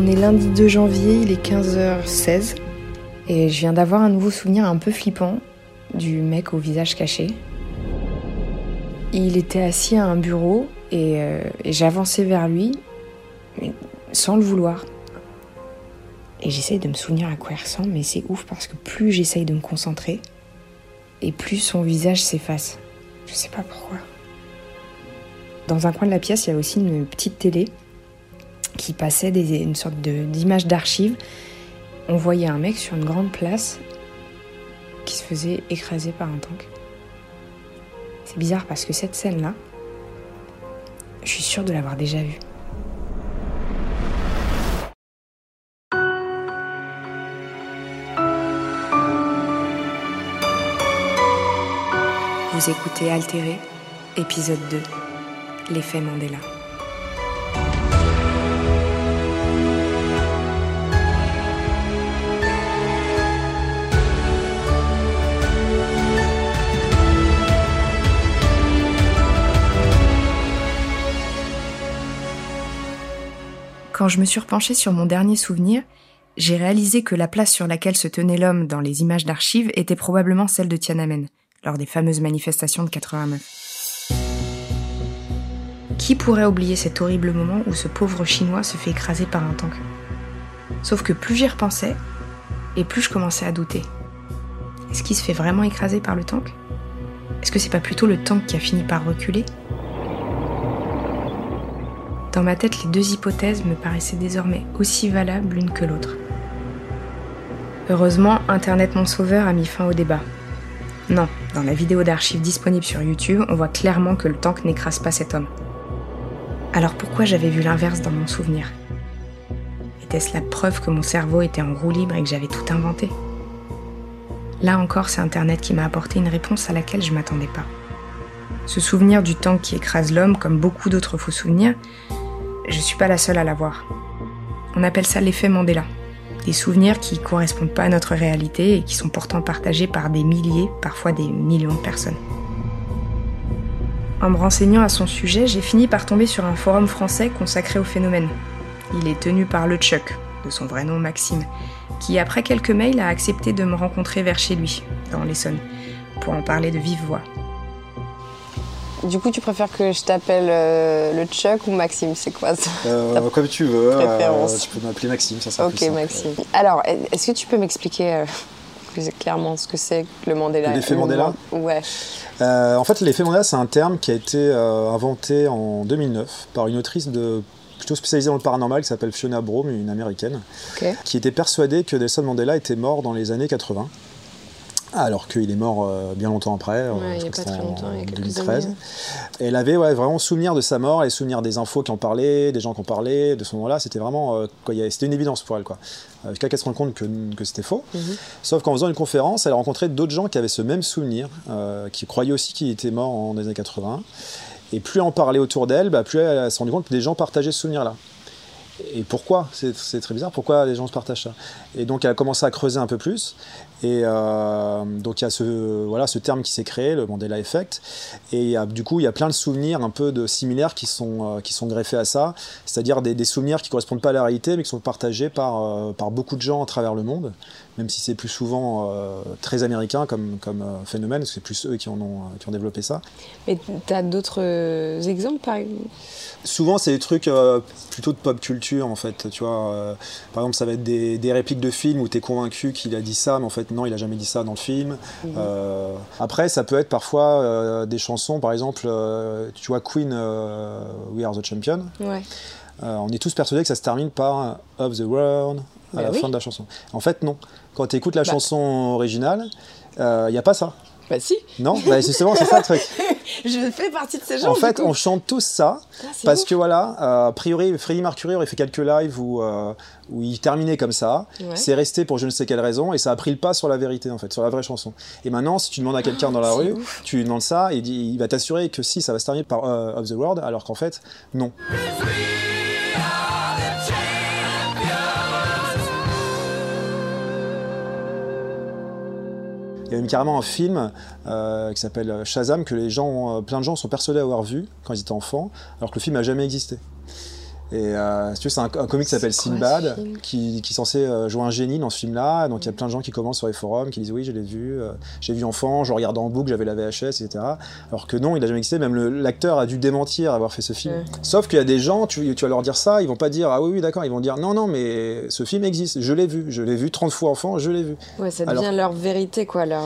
On est lundi 2 janvier, il est 15h16 et je viens d'avoir un nouveau souvenir un peu flippant du mec au visage caché. Il était assis à un bureau et, euh, et j'avançais vers lui mais sans le vouloir. Et j'essaye de me souvenir à quoi il ressemble, mais c'est ouf parce que plus j'essaye de me concentrer, et plus son visage s'efface. Je sais pas pourquoi. Dans un coin de la pièce, il y a aussi une petite télé qui passait des, une sorte d'image d'archive. On voyait un mec sur une grande place qui se faisait écraser par un tank. C'est bizarre parce que cette scène-là, je suis sûre de l'avoir déjà vue. Vous écoutez Altéré, épisode 2, l'effet Mandela. Quand je me suis repenchée sur mon dernier souvenir, j'ai réalisé que la place sur laquelle se tenait l'homme dans les images d'archives était probablement celle de Tiananmen, lors des fameuses manifestations de 89. Qui pourrait oublier cet horrible moment où ce pauvre Chinois se fait écraser par un tank? Sauf que plus j'y repensais, et plus je commençais à douter. Est-ce qu'il se fait vraiment écraser par le tank? Est-ce que c'est pas plutôt le tank qui a fini par reculer? Dans ma tête, les deux hypothèses me paraissaient désormais aussi valables l'une que l'autre. Heureusement, Internet Mon Sauveur a mis fin au débat. Non, dans la vidéo d'archives disponible sur YouTube, on voit clairement que le tank n'écrase pas cet homme. Alors pourquoi j'avais vu l'inverse dans mon souvenir? Était-ce la preuve que mon cerveau était en roue libre et que j'avais tout inventé? Là encore, c'est Internet qui m'a apporté une réponse à laquelle je m'attendais pas. Ce souvenir du tank qui écrase l'homme, comme beaucoup d'autres faux souvenirs, je suis pas la seule à l'avoir. On appelle ça l'effet Mandela. Des souvenirs qui correspondent pas à notre réalité et qui sont pourtant partagés par des milliers, parfois des millions de personnes. En me renseignant à son sujet, j'ai fini par tomber sur un forum français consacré au phénomène. Il est tenu par le Chuck, de son vrai nom Maxime, qui après quelques mails a accepté de me rencontrer vers chez lui, dans l'Essonne, pour en parler de vive voix. Du coup, tu préfères que je t'appelle euh, le Chuck ou Maxime? C'est quoi ça? Euh, comme tu veux, euh, tu peux m'appeler Maxime, ça sera Ok. Maxime. Alors, est-ce que tu peux m'expliquer euh, plus clairement ce que c'est le Mandela? L'effet Mandela? Ouais. En fait, l'effet Mandela, c'est un terme qui a été inventé en 2009 par une autrice de, plutôt spécialisée dans le paranormal qui s'appelle Fiona Brome, une américaine, qui était persuadée que Nelson Mandela était mort dans les années 80. Alors qu'il est mort euh, bien longtemps après, euh, Ouais, il je y a pas très en longtemps, il y a quelques 2013. années. Et elle avait ouais, vraiment souvenir de sa mort et souvenir des infos qui en parlaient, des gens qui en parlaient, de ce moment-là. C'était vraiment euh, c'était une évidence pour elle. Quoi. Jusqu'à qu'elle se rende compte que, que c'était faux. Mhm. Sauf qu'en faisant une conférence, elle a rencontré d'autres gens qui avaient ce même souvenir, euh, qui croyaient aussi qu'il était mort en des années 80. Et plus elle en parlait autour d'elle, bah, plus elle s'est rendue compte que des gens partageaient ce souvenir-là. Et pourquoi? C'est très bizarre, pourquoi les gens se partagent ça? Et donc elle a commencé à creuser un peu plus. Et euh, donc il y a ce, voilà, ce terme qui s'est créé, le Mandela Effect. Et du coup, il y a plein de souvenirs un peu de similaires qui sont, euh, qui sont greffés à ça. C'est-à-dire des, des souvenirs qui ne correspondent pas à la réalité, mais qui sont partagés par, euh, par beaucoup de gens à travers le monde. Même si c'est plus souvent euh, très américain comme, comme euh, phénomène, c'est plus eux qui, en ont, euh, qui ont développé ça. Mais t'as d'autres euh, exemples, par exemple? Souvent, c'est des trucs plutôt de pop culture, en fait. Tu vois, par exemple, ça va être des, des répliques de films où tu es convaincu qu'il a dit ça, mais en fait, non, il a jamais dit ça dans le film. Euh, après, ça peut être parfois des chansons, par exemple, tu vois, Queen, We Are the Champion. Ouais. Euh, on est tous persuadés que ça se termine par Of the World à Bah la oui. fin de la chanson. En fait, non. Quand tu écoutes la Bah. chanson originale, il n'y a pas ça. Bah si, Non, bah, justement, c'est ça le truc. je fais partie de ces gens. En fait, on chante tous ça. Ah, Parce ouf. que voilà, euh, a priori, Freddie Mercury aurait fait quelques lives où, euh, où il terminait comme ça. Ouais. C'est resté pour je ne sais quelle raison et ça a pris le pas sur la vérité en fait, sur la vraie chanson. Et maintenant, si tu demandes à quelqu'un dans la Ah, rue, ouf. tu lui demandes ça, il, dit, il va t'assurer que si ça va se terminer par euh, Of the World, alors qu'en fait, non. Il y a même carrément un film euh, qui s'appelle Shazam que les gens, euh, plein de gens sont persuadés avoir vu quand ils étaient enfants, alors que le film n'a jamais existé. Et euh, si tu veux, c'est un, un comique qui s'appelle Sinbad, qui, qui est censé euh, jouer un génie dans ce film-là. Donc il y a plein de gens qui commencent sur les forums, qui disent oui, je l'ai vu, euh, j'ai vu enfant, je regarde en boucle, j'avais la VHS, etc. Alors que non, il a jamais existé. Même l'acteur a dû démentir avoir fait ce film. Ouais. Sauf qu'il y a des gens, tu, tu vas leur dire ça, ils vont pas dire ah oui, oui, d'accord, ils vont dire non, non, mais ce film existe, je l'ai vu, je l'ai vu 30 fois enfant, je l'ai vu. Ouais, ça Alors- devient leur vérité, quoi. Leur,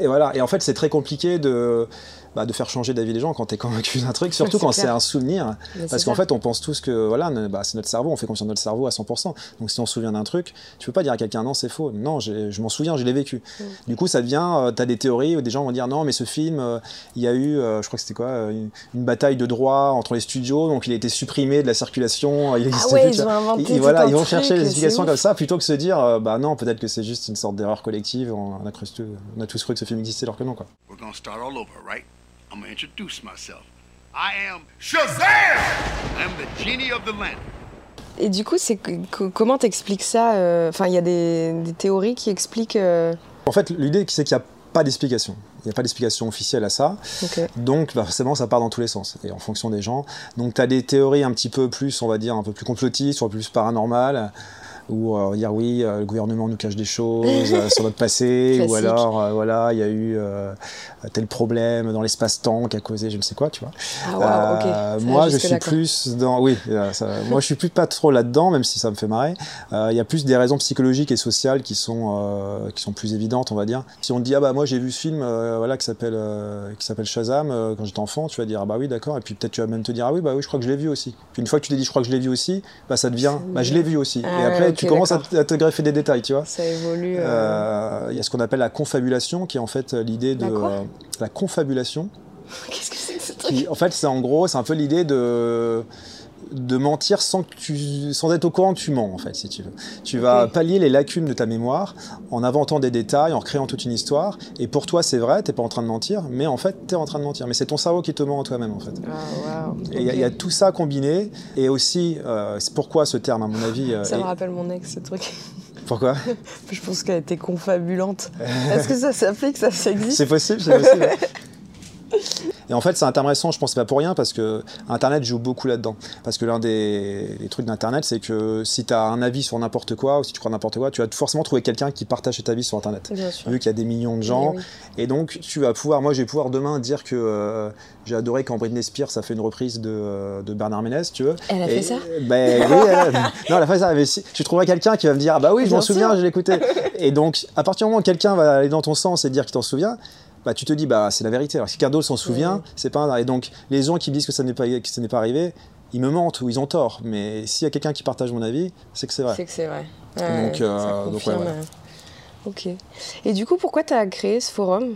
Et voilà. Et en fait, c'est très compliqué de, bah, de faire changer d'avis les gens quand tu es convaincu d'un truc, surtout quand c'est un souvenir. mais Parce qu'en fait, on pense tous que voilà, bah, c'est notre cerveau, on fait confiance à notre cerveau à 100%. Donc si on se souvient d'un truc, tu peux pas dire à quelqu'un non, c'est faux. Non, je m'en souviens, je l'ai vécu. Mm. Du coup, ça devient, tu as des théories où des gens vont dire non, mais ce film, euh, il y a eu, euh, je crois que c'était quoi, euh, une, une bataille de droit entre les studios, donc il a été supprimé de la circulation. Il Ah existe ouais, plus, ils ont inventé Ils, voilà, vont truc, chercher des c'est explications comme ça plutôt que se dire euh, bah non, peut-être que c'est juste une sorte d'erreur collective. On a, cru, on a tous cru que ce film existait alors que non quoi. We're gonna start all over, right? I'm gonna introduce myself. I am Shazam! I'm the genie of the lamp. Et du coup, c'est comment t'expliques ça euh, Enfin, il y a des, des théories qui expliquent. euh, En fait, l'idée c'est qu'il n'y a pas d'explication. Il n'y a pas d'explication officielle à ça. Donc, bah, forcément, ça part dans tous les sens, et en fonction des gens. Donc, tu as des théories un petit peu plus, on va dire, un peu plus complotistes, un peu plus paranormales, où euh, on va dire oui, euh, le gouvernement nous cache des choses euh, sur notre passé, ou alors, voilà, il y a eu tel problème dans l'espace-temps qui a causé je ne sais quoi, tu vois. Ah waouh, ok. Ça va moi, je suis plus dans. Oui, ça- moi, je suis plus pas trop là-dedans, même si ça me fait marrer. Il y a plus des raisons psychologiques et sociales qui sont qui sont plus évidentes, on va dire. Si on te dit ah bah moi j'ai vu ce film, voilà, qui s'appelle qui s'appelle Shazam quand j'étais enfant, tu vas dire ah bah oui d'accord, et puis peut-être tu vas même te dire ah oui bah oui je crois que je l'ai vu aussi. Puis une fois que tu t'es dit je crois que je l'ai vu aussi, bah ça devient bah je l'ai vu aussi. Ah et après ok, tu commences à, te- à te greffer des détails, tu vois. Ça évolue. euh, Euh, Il y a ce qu'on appelle la confabulation, qui est en fait l'idée de La euh, confabulation. Qu'est-ce que c'est que ce truc? Qui, en fait, c'est en gros, c'est un peu l'idée de de mentir sans que tu sans être au courant que tu mens en fait si tu veux. Tu vas pallier les lacunes de ta mémoire en inventant des détails, en recréant toute une histoire et pour toi c'est vrai, t'es pas en train de mentir, mais en fait t'es en train de mentir, mais c'est ton cerveau qui te ment en toi-même en fait. Ah. Et il y a- il y, a tout ça combiné et aussi euh, c'est pourquoi ce terme à mon avis euh, Ça me est- rappelle mon ex, ce truc. pourquoi? Je pense qu'elle était confabulante. Est-ce que ça s'applique? Ça, ça existe? C'est possible, c'est possible. Et en fait, c'est intéressant, je pense pas pour rien, parce que Internet joue beaucoup là-dedans. Parce que l'un des, trucs d'Internet, c'est que si tu as un avis sur n'importe quoi, ou si tu crois n'importe quoi, tu vas forcément trouver quelqu'un qui partage cet avis sur Internet. Bien sûr. Vu qu'il y a des millions de gens. Oui, Et donc, tu vas pouvoir, moi, je vais pouvoir demain dire que euh, j'ai adoré quand Britney Spears a fait une reprise de, euh, de Bernard Ménez, tu veux. Elle a Et- fait ça? Ben oui, elle a- non, elle a fait ça. Mais si, tu trouveras quelqu'un qui va me dire, ah bah oui, je m'en souviens, je l'ai écouté. Et donc, à partir du moment où quelqu'un va aller dans ton sens et dire qu'il t'en souvient, bah tu te dis, bah c'est la vérité. Alors si d'autre s'en souvient, Ouais. c'est pas un... Et donc, les gens qui me disent que ça n'est pas, que ce n'est pas arrivé, ils me mentent ou ils ont tort. Mais s'il y a quelqu'un qui partage mon avis, c'est que c'est vrai. C'est que c'est vrai. Donc, euh, ça donc, ouais, euh. Ok. Et du coup, pourquoi tu as créé ce forum?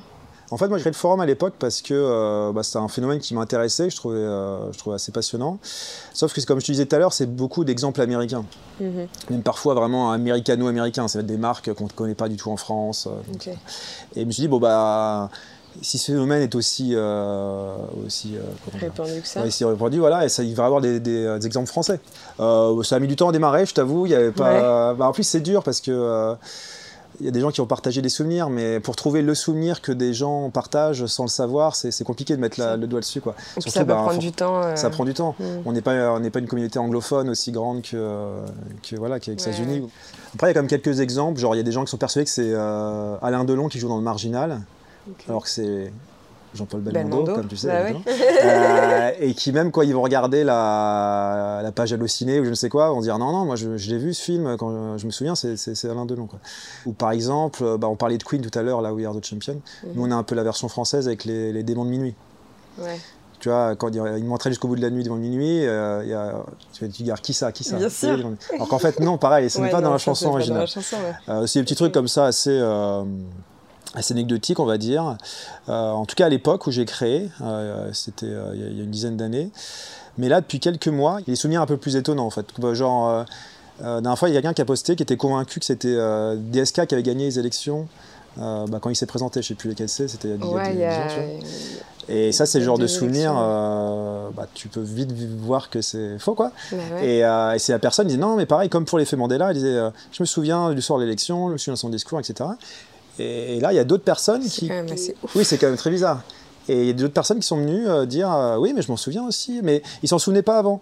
En fait, moi, j'ai créé le forum à l'époque parce que euh, bah, c'était un phénomène qui m'intéressait, que je trouvais, euh, je trouvais assez passionnant. Sauf que, comme je te disais tout à l'heure, c'est beaucoup d'exemples américains. Mhm. Même parfois vraiment américano-américains. Ça va être des marques qu'on ne connaît pas du tout en France. euh. Et je me suis dit, bon, bah, si ce phénomène est aussi. euh, aussi euh, Répandu que ça Ouais, si répandu, voilà, et ça, il va y avoir des, des, des exemples français. Euh, ça a mis du temps à démarrer, je t'avoue. Il y avait pas. Bah, en plus, c'est dur parce que. Il y a des gens qui ont partagé des souvenirs, mais pour trouver le souvenir que des gens partagent sans le savoir, c'est compliqué de mettre la- le doigt dessus. Quoi. Surtout, ça peut bah, prendre for- du temps. euh, ça prend du temps. Mm. On n'est pas, on n'est pas une communauté anglophone aussi grande que, que voilà, qu'aux Ouais, États-Unis. Après, il y a quand même quelques exemples. Genre, il y a des gens qui sont persuadés que c'est euh, Alain Delon qui joue dans le Marginal, alors que c'est Jean-Paul Belmondo, Belmondo, comme tu sais. bah. Euh, et qui même quand ils vont regarder la, la page hallucinée ou je ne sais quoi, vont dire non non moi je, je l'ai vu ce film quand je, je me souviens c'est, Alain Delon quoi. Ou par exemple euh, bah, on parlait de Queen tout à l'heure là We Are the Champion. Nous on a un peu la version française avec les, les démons de minuit. Ouais. Tu vois, quand il il m'entraîne jusqu'au bout de la nuit devant minuit, euh, y a, tu vas dire qui ça, qui ça Bien sûr. Alors qu'en fait, non, pareil, ce n'est Ouais, pas dans la chanson c'est pas Dans originale. la chanson, ouais. Euh, c'est des petits trucs comme ça assez, euh, assez anecdotiques, on va dire. Euh, en tout cas, à l'époque où j'ai créé, euh, c'était euh, il y a- il y, a une dizaine d'années. Mais là, depuis quelques mois, il y a des souvenirs un peu plus étonnants, en fait. Genre, la dernière fois, il y a quelqu'un qui a posté qui était convaincu que c'était DSK qui avait gagné les élections. bah, quand il s'est présenté, je sais plus lesquels c'est, c'était il y a Ouais, ans. Et ça, c'est le genre de souvenir, euh, bah, tu peux vite voir que c'est faux, quoi. Bah ouais. Et, euh, et c'est la personne qui dit non, mais pareil, comme pour l'effet Mandela, il disait euh, Je me souviens du soir de l'élection, je me souviens de son discours, etc. Et, et là, il y a d'autres personnes qui. quand même assez ouf. Oui, c'est quand même très bizarre. Et il y a d'autres personnes qui sont venues euh, dire euh, Oui, mais je m'en souviens aussi, mais ils s'en souvenaient pas avant.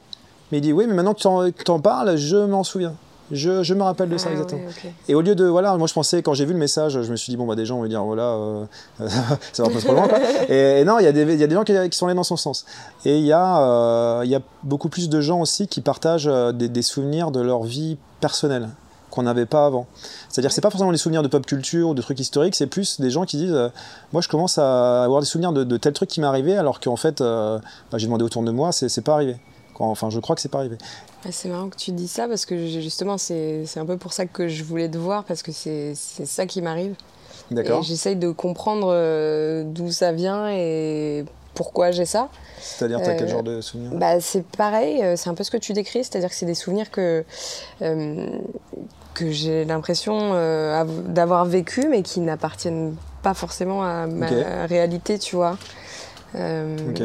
Mais il dit oui, mais maintenant que tu en parles, je m'en souviens. Je, je, me rappelle de ça Ah, exactement. ok. Et au lieu de voilà, moi je pensais quand j'ai vu le message, je me suis dit bon bah des gens vont dire voilà, euh, ça va pas trop loin. Quoi. Et, et non, il y, a des- il y a des gens qui, qui sont allés dans son sens. Et il y a euh, il y a beaucoup plus de gens aussi qui partagent des, des souvenirs de leur vie personnelle qu'on n'avait pas avant. C'est-à-dire c'est pas forcément les souvenirs de pop culture ou de trucs historiques, c'est plus des gens qui disent euh, moi je commence à avoir des souvenirs de, de tel truc qui m'est arrivé alors qu'en fait euh, bah, j'ai demandé autour de moi, c'est pas arrivé. Enfin, je crois que c'est pas arrivé. C'est marrant que tu dis ça parce que justement, c'est un peu pour ça que je voulais te voir parce que c'est ça qui m'arrive. D'accord j'essaye de comprendre euh, d'où ça vient et pourquoi j'ai ça. C'est-à-dire, t'as quel Euh, genre de souvenirs? Bah, c'est pareil, euh, c'est un peu ce que tu décris, c'est-à-dire que c'est des souvenirs que, euh, que j'ai l'impression av- d'avoir vécu, mais qui n'appartiennent pas forcément à ma réalité, tu vois. Ok.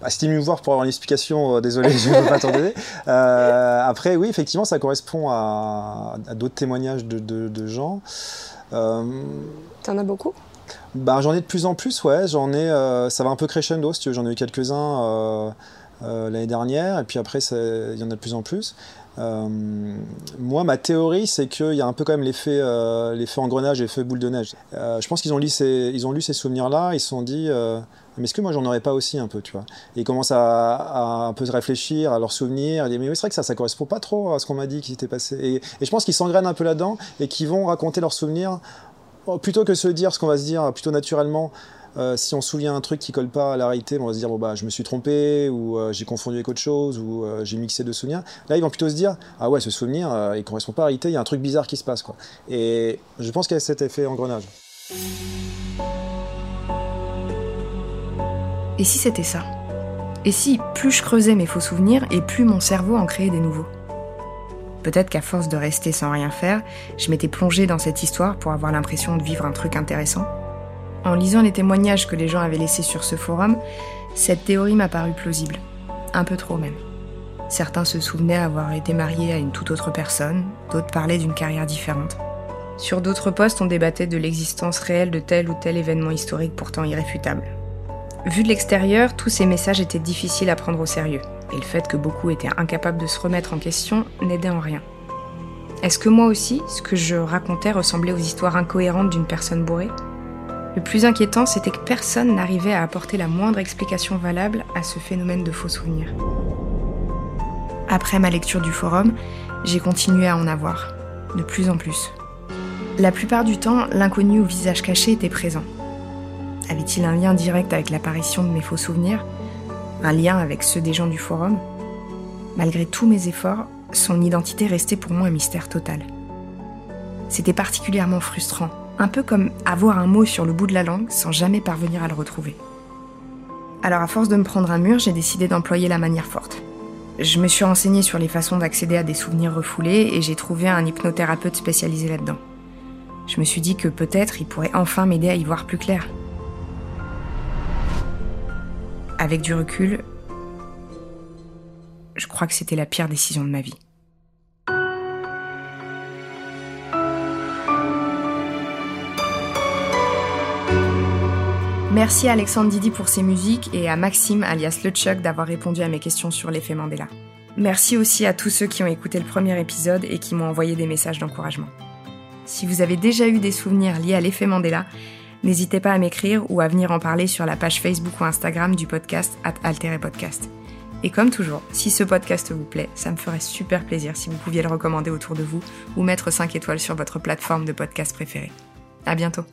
Bah, C'était mieux voir pour avoir une explication, euh, désolé, je ne peux pas t'en donner. Euh, après, oui, effectivement, ça correspond à, à d'autres témoignages de, de- de gens. Euh, T'en as beaucoup? Bah, j'en ai de plus en plus, ouais. J'en ai, euh, ça va un peu crescendo, si tu veux. J'en ai eu quelques-uns euh, euh, l'année dernière, et puis après, il y en a de plus en plus. Moi, ma théorie, c'est qu'il y a un peu quand même l'effet, engrenage, l'effet boule de neige. Je pense qu'ils ont lu ces, souvenirs-là, ils se sont dit, mais est-ce que moi j'en aurais pas aussi un peu, tu vois? Et ils commencent à, un peu se réfléchir à leurs souvenirs. Ils disent, mais c'est vrai que ça, ça correspond pas trop à ce qu'on m'a dit qui s'était passé. Et, et je pense qu'ils s'engrènent un peu là-dedans et qu'ils vont raconter leurs souvenirs plutôt que se dire ce qu'on va se dire plutôt naturellement. euh, si on se souvient un truc qui colle pas à la réalité, on va se dire bah je me suis trompé ou euh, j'ai confondu avec autre chose ou euh, j'ai mixé deux souvenirs. Là ils vont plutôt se dire ah ouais ce souvenir il correspond pas à la réalité, il y a un truc bizarre qui se passe quoi. Et je pense qu'il y a cet effet engrenage. Et si c'était ça? Et si plus je creusais mes faux souvenirs et plus mon cerveau en créait des nouveaux? Peut-être qu'à force de rester sans rien faire, je m'étais plongée dans cette histoire pour avoir l'impression de vivre un truc intéressant. En lisant les témoignages que les gens avaient laissés sur ce forum, cette théorie m'a paru plausible. Un peu trop même. Certains se souvenaient avoir été mariés à une toute autre personne, d'autres parlaient d'une carrière différente. Sur d'autres postes, on débattait de l'existence réelle de tel ou tel événement historique pourtant irréfutable. Vu de l'extérieur, tous ces messages étaient difficiles à prendre au sérieux, et le fait que beaucoup étaient incapables de se remettre en question n'aidait en rien. Est-ce que moi aussi, ce que je racontais ressemblait aux histoires incohérentes d'une personne bourrée? Le plus inquiétant, c'était que personne n'arrivait à apporter la moindre explication valable à ce phénomène de faux souvenirs. Après ma lecture du forum, j'ai continué à en avoir, de plus en plus. La plupart du temps, l'inconnu au visage caché était présent. Avait-il un lien direct avec l'apparition de mes faux souvenirs? Un lien avec ceux des gens du forum Malgré tous mes efforts, son identité restait pour moi un mystère total. C'était particulièrement frustrant, un peu comme avoir un mot sur le bout de la langue sans jamais parvenir à le retrouver. Alors à force de me prendre un mur, j'ai décidé d'employer la manière forte. Je me suis renseignée sur les façons d'accéder à des souvenirs refoulés et j'ai trouvé un hypnothérapeute spécialisé là-dedans. Je me suis dit que peut-être il pourrait enfin m'aider à y voir plus clair. Avec du recul, je crois que c'était la pire décision de ma vie. Merci à Alexandre Didi pour ses musiques et à Maxime alias LeChuck d'avoir répondu à mes questions sur l'effet Mandela. Merci aussi à tous ceux qui ont écouté le premier épisode et qui m'ont envoyé des messages d'encouragement. Si vous avez déjà eu des souvenirs liés à l'effet Mandela, n'hésitez pas à m'écrire ou à venir en parler sur la page Facebook ou Instagram du podcast at Podcast. Et comme toujours, si ce podcast vous plaît, ça me ferait super plaisir si vous pouviez le recommander autour de vous ou mettre 5 étoiles sur votre plateforme de podcast préférée. À bientôt!